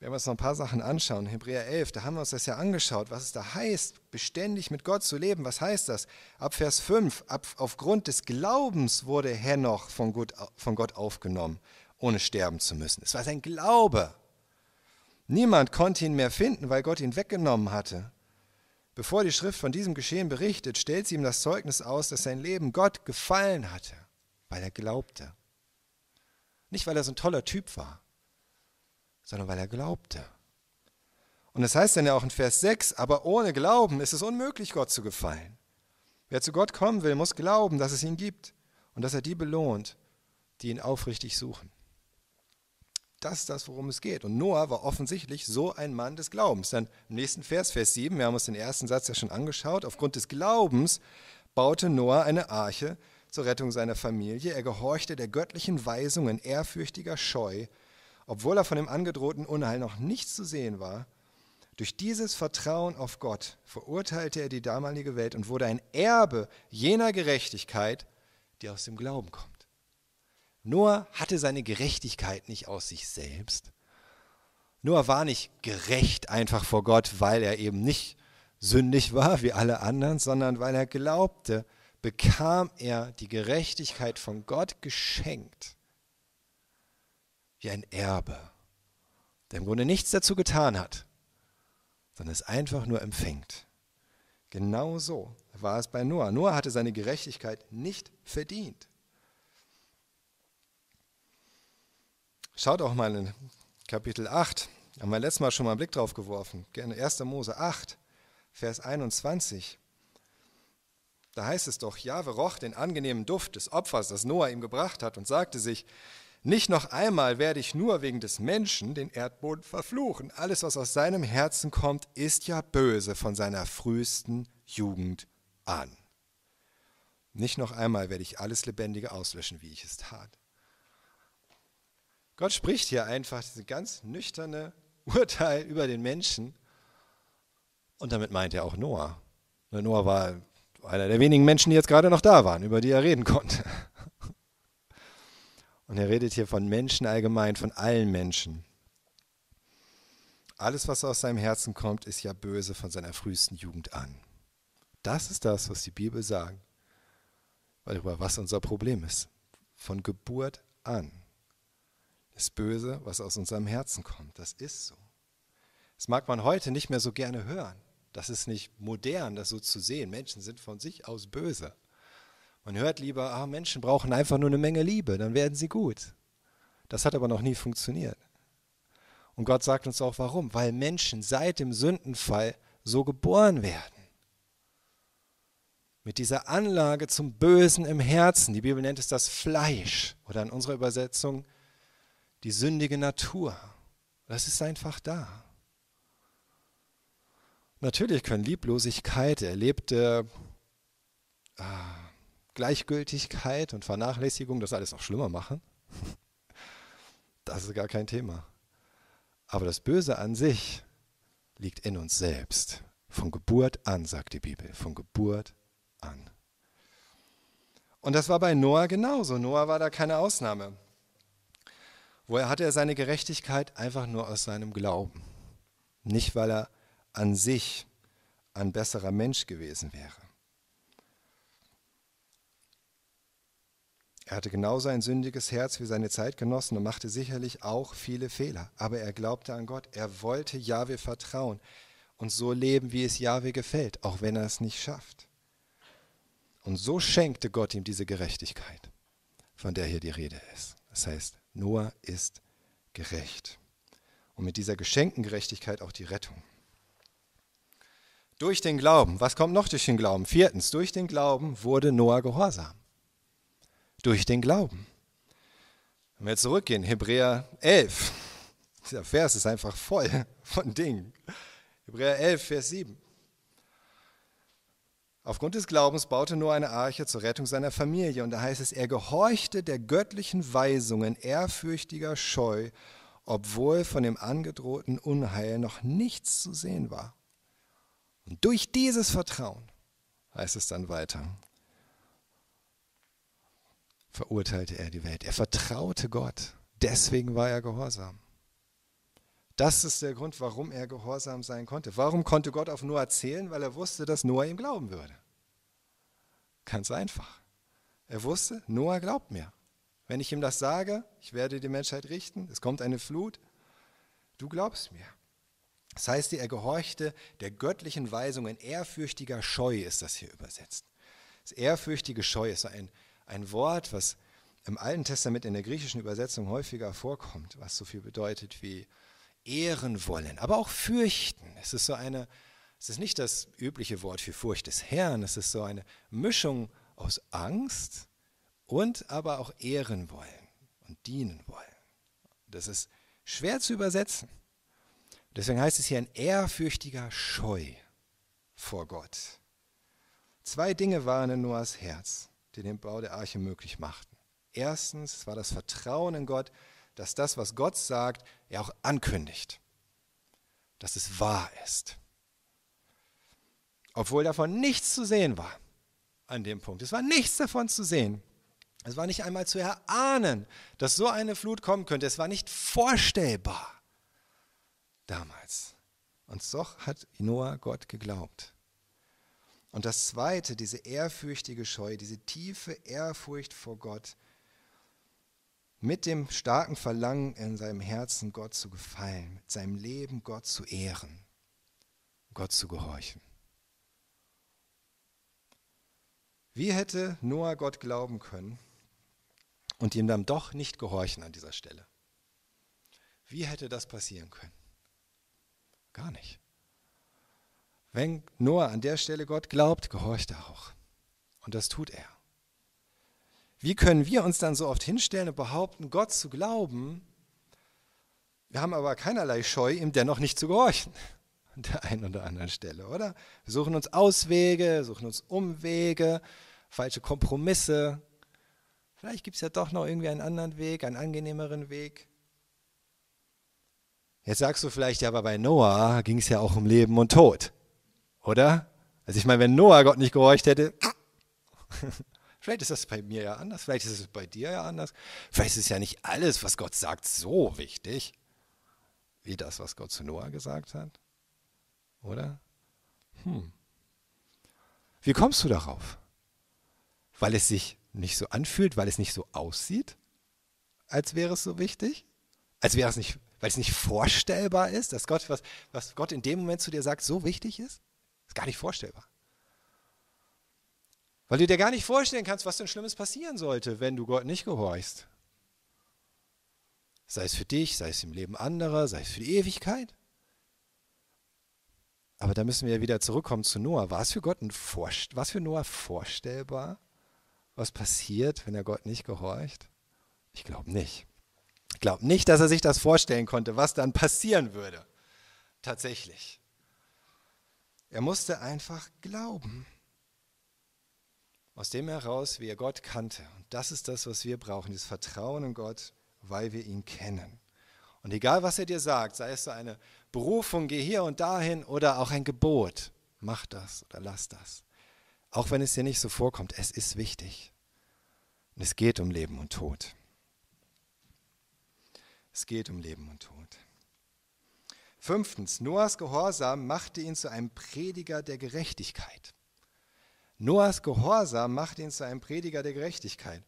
Wenn wir uns noch ein paar Sachen anschauen, Hebräer 11, da haben wir uns das ja angeschaut, was es da heißt, beständig mit Gott zu leben. Was heißt das? Ab Vers 5, ab, aufgrund des Glaubens wurde Henoch von Gott, von Gott aufgenommen, ohne sterben zu müssen. Es war sein Glaube. Niemand konnte ihn mehr finden, weil Gott ihn weggenommen hatte. Bevor die Schrift von diesem Geschehen berichtet, stellt sie ihm das Zeugnis aus, dass sein Leben Gott gefallen hatte, weil er glaubte. Nicht, weil er so ein toller Typ war sondern weil er glaubte. Und es das heißt dann ja auch in Vers 6, aber ohne Glauben ist es unmöglich, Gott zu gefallen. Wer zu Gott kommen will, muss glauben, dass es ihn gibt und dass er die belohnt, die ihn aufrichtig suchen. Das ist das, worum es geht. Und Noah war offensichtlich so ein Mann des Glaubens. Dann im nächsten Vers, Vers 7, wir haben uns den ersten Satz ja schon angeschaut, aufgrund des Glaubens baute Noah eine Arche zur Rettung seiner Familie. Er gehorchte der göttlichen Weisung in ehrfürchtiger Scheu obwohl er von dem angedrohten Unheil noch nichts zu sehen war, durch dieses Vertrauen auf Gott verurteilte er die damalige Welt und wurde ein Erbe jener Gerechtigkeit, die aus dem Glauben kommt. Noah hatte seine Gerechtigkeit nicht aus sich selbst. Noah war nicht gerecht einfach vor Gott, weil er eben nicht sündig war wie alle anderen, sondern weil er glaubte, bekam er die Gerechtigkeit von Gott geschenkt wie ein Erbe, der im Grunde nichts dazu getan hat, sondern es einfach nur empfängt. Genau so war es bei Noah. Noah hatte seine Gerechtigkeit nicht verdient. Schaut auch mal in Kapitel 8, haben wir letztes Mal schon mal einen Blick drauf geworfen. Gerne 1. Mose 8, Vers 21. Da heißt es doch, Jahwe roch den angenehmen Duft des Opfers, das Noah ihm gebracht hat, und sagte sich, nicht noch einmal werde ich nur wegen des Menschen den Erdboden verfluchen. Alles, was aus seinem Herzen kommt, ist ja böse von seiner frühesten Jugend an. Nicht noch einmal werde ich alles Lebendige auslöschen, wie ich es tat. Gott spricht hier einfach dieses ganz nüchterne Urteil über den Menschen. Und damit meint er auch Noah. Noah war einer der wenigen Menschen, die jetzt gerade noch da waren, über die er reden konnte. Und er redet hier von Menschen allgemein, von allen Menschen. Alles, was aus seinem Herzen kommt, ist ja böse von seiner frühesten Jugend an. Das ist das, was die Bibel sagt, über was unser Problem ist. Von Geburt an ist böse, was aus unserem Herzen kommt. Das ist so. Das mag man heute nicht mehr so gerne hören. Das ist nicht modern, das so zu sehen. Menschen sind von sich aus böse. Man hört lieber, ah, Menschen brauchen einfach nur eine Menge Liebe, dann werden sie gut. Das hat aber noch nie funktioniert. Und Gott sagt uns auch warum, weil Menschen seit dem Sündenfall so geboren werden. Mit dieser Anlage zum Bösen im Herzen. Die Bibel nennt es das Fleisch oder in unserer Übersetzung die sündige Natur. Das ist einfach da. Natürlich können Lieblosigkeit, erlebte ah, Gleichgültigkeit und Vernachlässigung das alles noch schlimmer machen. Das ist gar kein Thema. Aber das Böse an sich liegt in uns selbst. Von Geburt an, sagt die Bibel. Von Geburt an. Und das war bei Noah genauso. Noah war da keine Ausnahme. Woher hatte er seine Gerechtigkeit? Einfach nur aus seinem Glauben. Nicht, weil er an sich ein besserer Mensch gewesen wäre. Er hatte genauso ein sündiges Herz wie seine Zeitgenossen und machte sicherlich auch viele Fehler. Aber er glaubte an Gott. Er wollte Jahwe vertrauen und so leben, wie es Jahwe gefällt, auch wenn er es nicht schafft. Und so schenkte Gott ihm diese Gerechtigkeit, von der hier die Rede ist. Das heißt, Noah ist gerecht. Und mit dieser geschenkten Gerechtigkeit auch die Rettung. Durch den Glauben, was kommt noch durch den Glauben? Viertens, durch den Glauben wurde Noah gehorsam durch den Glauben. Wenn wir zurückgehen, Hebräer 11, dieser Vers ist einfach voll von Dingen. Hebräer 11, Vers 7. Aufgrund des Glaubens baute Noah eine Arche zur Rettung seiner Familie. Und da heißt es, er gehorchte der göttlichen Weisungen ehrfürchtiger Scheu, obwohl von dem angedrohten Unheil noch nichts zu sehen war. Und durch dieses Vertrauen, heißt es dann weiter, verurteilte er die Welt. Er vertraute Gott. Deswegen war er gehorsam. Das ist der Grund, warum er gehorsam sein konnte. Warum konnte Gott auf Noah zählen? Weil er wusste, dass Noah ihm glauben würde. Ganz einfach. Er wusste, Noah glaubt mir. Wenn ich ihm das sage, ich werde die Menschheit richten, es kommt eine Flut, du glaubst mir. Das heißt, er gehorchte der göttlichen Weisung in ehrfürchtiger Scheu, ist das hier übersetzt. Das ehrfürchtige Scheu ist ein, ein Wort, was im Alten Testament in der griechischen Übersetzung häufiger vorkommt, was so viel bedeutet wie ehren wollen, aber auch fürchten. Es ist so eine, es ist nicht das übliche Wort für Furcht des Herrn, es ist so eine Mischung aus Angst und aber auch ehren wollen und dienen wollen. Das ist schwer zu übersetzen. Deswegen heißt es hier ein ehrfürchtiger Scheu vor Gott. Zwei Dinge waren in Noahs Herz, die den Bau der Arche möglich machten. Erstens, war das Vertrauen in Gott, dass das, was Gott sagt, er auch ankündigt, dass es wahr ist. Obwohl davon nichts zu sehen war an dem Punkt. Es war nichts davon zu sehen. Es war nicht einmal zu erahnen, dass so eine Flut kommen könnte. Es war nicht vorstellbar damals. Und doch hat Noah Gott geglaubt. Und das Zweite, diese ehrfürchtige Scheu, diese tiefe Ehrfurcht vor Gott, mit dem starken Verlangen in seinem Herzen, Gott zu gefallen, mit seinem Leben Gott zu ehren, Gott zu gehorchen. Wie hätte Noah Gott glauben können und ihm dann doch nicht gehorchen an dieser Stelle? Wie hätte das passieren können? Gar nicht. Wenn Noah an der Stelle Gott glaubt, gehorcht er auch. Und das tut er. Wie können wir uns dann so oft hinstellen und behaupten, Gott zu glauben? Wir haben aber keinerlei Scheu, ihm dennoch nicht zu gehorchen. An der einen oder anderen Stelle, oder? Wir suchen uns Auswege, suchen uns Umwege, falsche Kompromisse. Vielleicht gibt es ja doch noch irgendwie einen anderen Weg, einen angenehmeren Weg. Jetzt sagst du vielleicht, ja, aber bei Noah ging es ja auch um Leben und Tod, oder? Also ich meine, wenn Noah Gott nicht gehorcht hätte, vielleicht ist das bei mir ja anders, vielleicht ist es bei dir ja anders, vielleicht ist ja nicht alles, was Gott sagt, so wichtig, wie das, was Gott zu Noah gesagt hat, oder? Hm. Wie kommst du darauf? weil es sich nicht so anfühlt, weil es nicht so aussieht, als wäre es so wichtig, als wäre es nicht, weil es nicht vorstellbar ist, dass Gott, was, was Gott in dem Moment zu dir sagt, so wichtig ist, ist gar nicht vorstellbar. Weil du dir gar nicht vorstellen kannst, was denn Schlimmes passieren sollte, wenn du Gott nicht gehorchst. Sei es für dich, sei es im Leben anderer, sei es für die Ewigkeit. Aber da müssen wir ja wieder zurückkommen zu Noah. War es für Gott ein Vorst was für Noah vorstellbar? was passiert, wenn er Gott nicht gehorcht? Ich glaube nicht. Ich glaube nicht, dass er sich das vorstellen konnte, was dann passieren würde. Tatsächlich. Er musste einfach glauben. Aus dem heraus, wie er Gott kannte. Und das ist das, was wir brauchen, dieses Vertrauen in Gott, weil wir ihn kennen. Und egal, was er dir sagt, sei es so eine Berufung, geh hier und dahin oder auch ein Gebot, mach das oder lass das. Auch wenn es dir nicht so vorkommt, es ist wichtig. Und es geht um Leben und Tod. Es geht um Leben und Tod. Fünftens, Noahs Gehorsam machte ihn zu einem Prediger der Gerechtigkeit. Noahs Gehorsam machte ihn zu einem Prediger der Gerechtigkeit.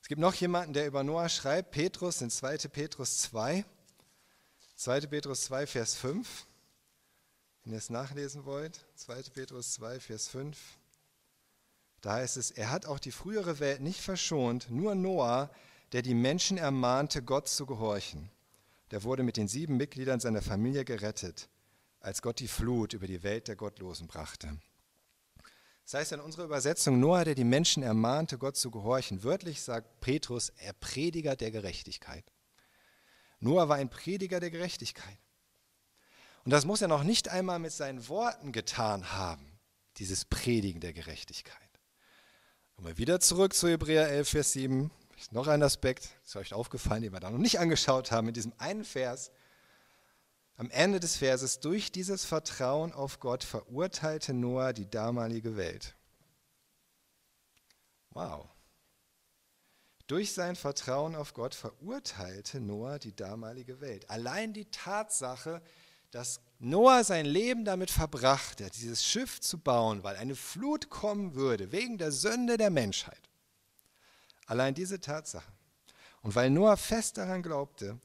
Es gibt noch jemanden, der über Noah schreibt, Petrus in 2. Petrus 2, 2. Petrus 2, Vers 5. Wenn ihr es nachlesen wollt, 2. Petrus 2, Vers 5. Da heißt es, er hat auch die frühere Welt nicht verschont, nur Noah, der die Menschen ermahnte, Gott zu gehorchen. Der wurde mit den sieben Mitgliedern seiner Familie gerettet, als Gott die Flut über die Welt der Gottlosen brachte. Das heißt in unserer Übersetzung, Noah, der die Menschen ermahnte, Gott zu gehorchen. Wörtlich sagt Petrus, er Prediger der Gerechtigkeit. Noah war ein Prediger der Gerechtigkeit. Und das muss er noch nicht einmal mit seinen Worten getan haben, dieses Predigen der Gerechtigkeit. Kommen wir wieder zurück zu Hebräer 11, Vers 7. Noch ein Aspekt, ist euch aufgefallen, den wir da noch nicht angeschaut haben, in diesem einen Vers. Am Ende des Verses, durch dieses Vertrauen auf Gott verurteilte Noah die damalige Welt. Wow. Durch sein Vertrauen auf Gott verurteilte Noah die damalige Welt. Allein die Tatsache, dass Noah sein Leben damit verbrachte, dieses Schiff zu bauen, weil eine Flut kommen würde, wegen der Sünde der Menschheit. Allein diese Tatsache. Und weil Noah fest daran glaubte,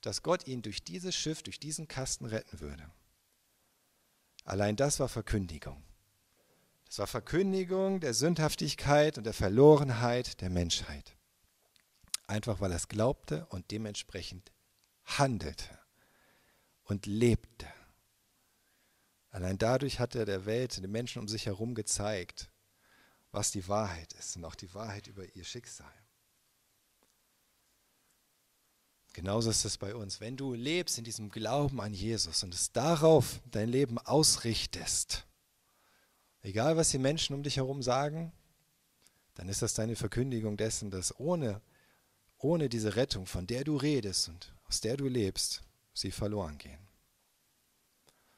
dass Gott ihn durch dieses Schiff, durch diesen Kasten retten würde. Allein das war Verkündigung. Das war Verkündigung der Sündhaftigkeit und der Verlorenheit der Menschheit. Einfach weil er es glaubte und dementsprechend handelte und lebte. Allein dadurch hat er der Welt, den Menschen um sich herum gezeigt, was die Wahrheit ist und auch die Wahrheit über ihr Schicksal. Genauso ist es bei uns. Wenn du lebst in diesem Glauben an Jesus und es darauf dein Leben ausrichtest, egal was die Menschen um dich herum sagen, dann ist das deine Verkündigung dessen, dass ohne, ohne diese Rettung, von der du redest und aus der du lebst, sie verloren gehen.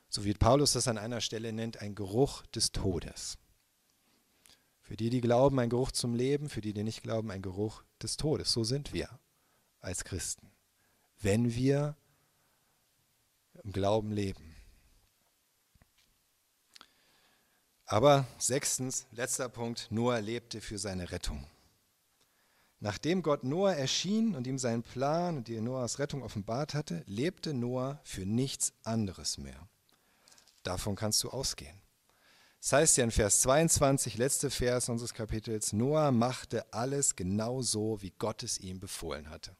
So wie Paulus das an einer Stelle nennt, ein Geruch des Todes. Für die, die glauben, ein Geruch zum Leben, für die, die nicht glauben, ein Geruch des Todes. So sind wir als Christen, wenn wir im Glauben leben. Aber sechstens, letzter Punkt, Noah lebte für seine Rettung. Nachdem Gott Noah erschien und ihm seinen Plan und die Noahs Rettung offenbart hatte, lebte Noah für nichts anderes mehr. Davon kannst du ausgehen. Das heißt ja in Vers 22, letzte Vers unseres Kapitels, Noah machte alles genau so, wie Gott es ihm befohlen hatte.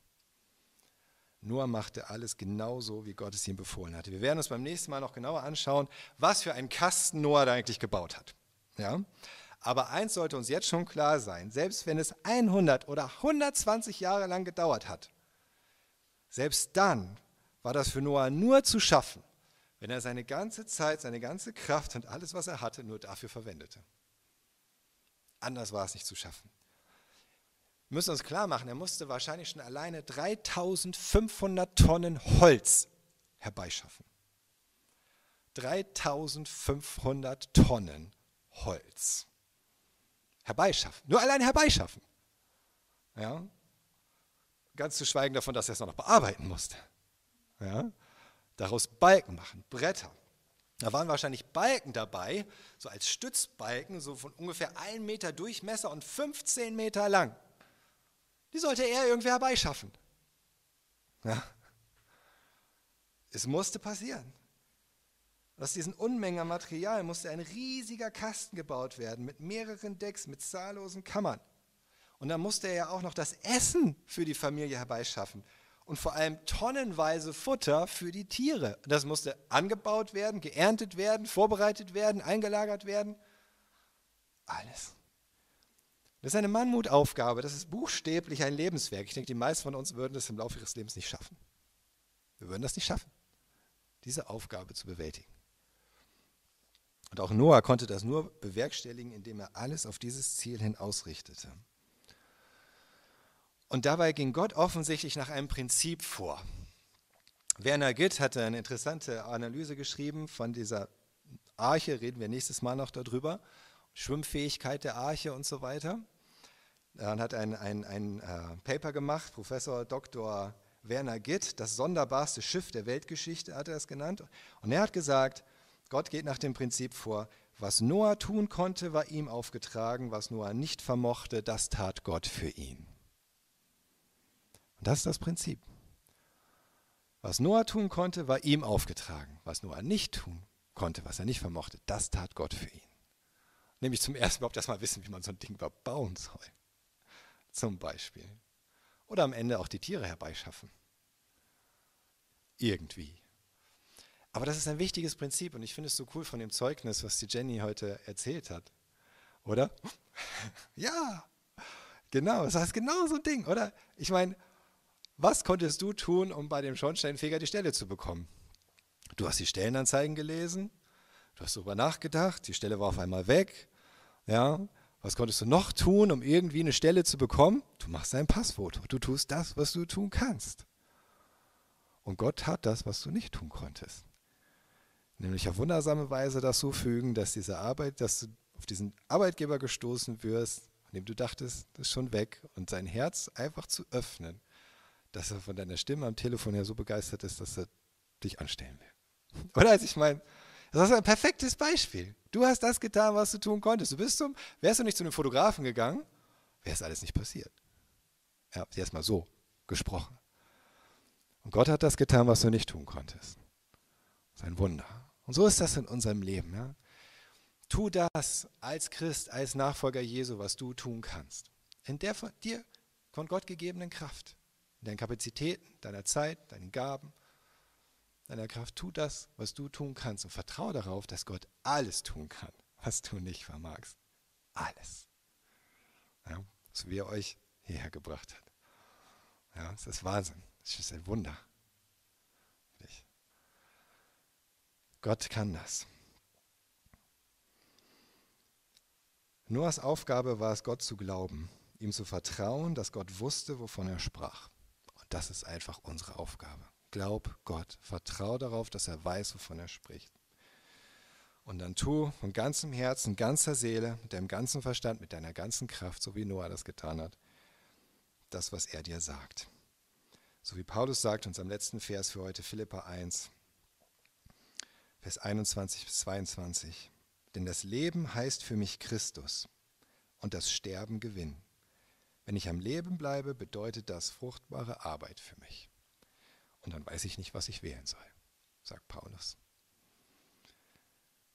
Noah machte alles genau so, wie Gott es ihm befohlen hatte. Wir werden uns beim nächsten Mal noch genauer anschauen, was für einen Kasten Noah da eigentlich gebaut hat. Ja? Aber eins sollte uns jetzt schon klar sein, selbst wenn es 100 oder 120 Jahre lang gedauert hat, selbst dann war das für Noah nur zu schaffen, wenn er seine ganze Zeit, seine ganze Kraft und alles, was er hatte, nur dafür verwendete. Anders war es nicht zu schaffen. Wir müssen uns klar machen, er musste wahrscheinlich schon alleine 3500 Tonnen Holz herbeischaffen. 3500 Tonnen Holz herbeischaffen. Nur allein herbeischaffen. Ja? Ganz zu schweigen davon, dass er es noch bearbeiten musste. Ja? Daraus Balken machen, Bretter. Da waren wahrscheinlich Balken dabei, so als Stützbalken, so von ungefähr 1 Meter Durchmesser und 15 Meter lang. Die sollte er irgendwie herbeischaffen. Ja. Es musste passieren. Aus diesen Unmengen an Material musste ein riesiger Kasten gebaut werden mit mehreren Decks, mit zahllosen Kammern. Und dann musste er ja auch noch das Essen für die Familie herbeischaffen und vor allem tonnenweise Futter für die Tiere. Das musste angebaut werden, geerntet werden, vorbereitet werden, eingelagert werden. Alles. Das ist eine Mammutaufgabe, das ist buchstäblich ein Lebenswerk. Ich denke, die meisten von uns würden das im Laufe ihres Lebens nicht schaffen. Wir würden das nicht schaffen, diese Aufgabe zu bewältigen. Und auch Noah konnte das nur bewerkstelligen, indem er alles auf dieses Ziel hin ausrichtete. Und dabei ging Gott offensichtlich nach einem Prinzip vor. Werner Gitt hatte eine interessante Analyse geschrieben von dieser Arche, reden wir nächstes Mal noch darüber, Schwimmfähigkeit der Arche und so weiter. Er hat ein, ein, ein äh, Paper gemacht, Professor Dr. Werner Gitt, das sonderbarste Schiff der Weltgeschichte hat er es genannt. Und er hat gesagt, Gott geht nach dem Prinzip vor, was Noah tun konnte, war ihm aufgetragen, was Noah nicht vermochte, das tat Gott für ihn. Und das ist das Prinzip. Was Noah tun konnte, war ihm aufgetragen. Was Noah nicht tun konnte, was er nicht vermochte, das tat Gott für ihn. Nämlich zum ersten Mal erstmal wissen, wie man so ein Ding überhaupt bauen soll. Zum Beispiel. Oder am Ende auch die Tiere herbeischaffen. Irgendwie. Aber das ist ein wichtiges Prinzip und ich finde es so cool von dem Zeugnis, was die Jenny heute erzählt hat. Oder? ja, genau, das heißt genau so ein Ding, oder? Ich meine, was konntest du tun, um bei dem Schornsteinfeger die Stelle zu bekommen? Du hast die Stellenanzeigen gelesen, du hast darüber nachgedacht, die Stelle war auf einmal weg. Ja, was konntest du noch tun, um irgendwie eine Stelle zu bekommen? Du machst ein Passfoto. Du tust das, was du tun kannst. Und Gott hat das, was du nicht tun konntest nämlich auf wundersame Weise das so fügen, dass diese Arbeit, dass du auf diesen Arbeitgeber gestoßen wirst, von dem du dachtest, das ist schon weg, und sein Herz einfach zu öffnen, dass er von deiner Stimme am Telefon her so begeistert ist, dass er dich anstellen will. Oder als ich meine, das ist ein perfektes Beispiel. Du hast das getan, was du tun konntest. Du bist zum, wärst du nicht zu einem Fotografen gegangen, wäre es alles nicht passiert. Er hat erstmal so gesprochen. Und Gott hat das getan, was du nicht tun konntest. Sein Wunder. Und so ist das in unserem Leben. Ja? Tu das als Christ, als Nachfolger Jesu, was du tun kannst. In der von dir von Gott gegebenen Kraft, in deinen Kapazitäten, deiner Zeit, deinen Gaben, deiner Kraft. Tu das, was du tun kannst und vertraue darauf, dass Gott alles tun kann, was du nicht vermagst. Alles. Ja, so wie er euch hierher gebracht hat. Ja, es ist Wahnsinn. Es ist ein Wunder. Gott kann das. Noahs Aufgabe war es, Gott zu glauben, ihm zu vertrauen, dass Gott wusste, wovon er sprach. Und das ist einfach unsere Aufgabe. Glaub Gott, vertraue darauf, dass er weiß, wovon er spricht. Und dann tu von ganzem Herzen, ganzer Seele, mit deinem ganzen Verstand, mit deiner ganzen Kraft, so wie Noah das getan hat, das, was er dir sagt. So wie Paulus sagt, uns am letzten Vers für heute, Philippa 1, Vers 21 bis 22. Denn das Leben heißt für mich Christus und das Sterben Gewinn. Wenn ich am Leben bleibe, bedeutet das fruchtbare Arbeit für mich. Und dann weiß ich nicht, was ich wählen soll, sagt Paulus.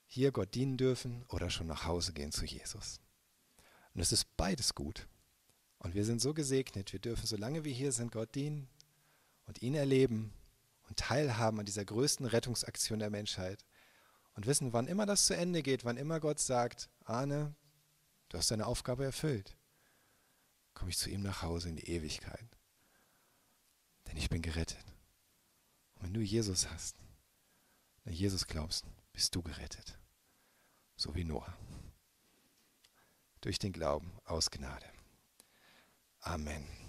Hier Gott dienen dürfen oder schon nach Hause gehen zu Jesus. Und es ist beides gut. Und wir sind so gesegnet, wir dürfen, solange wir hier sind, Gott dienen und ihn erleben und teilhaben an dieser größten Rettungsaktion der Menschheit und wissen, wann immer das zu Ende geht, wann immer Gott sagt, Arne, du hast deine Aufgabe erfüllt, komme ich zu ihm nach Hause in die Ewigkeit. Denn ich bin gerettet. Wenn du Jesus hast, an Jesus glaubst, bist du gerettet. So wie Noah. Durch den Glauben aus Gnade. Amen.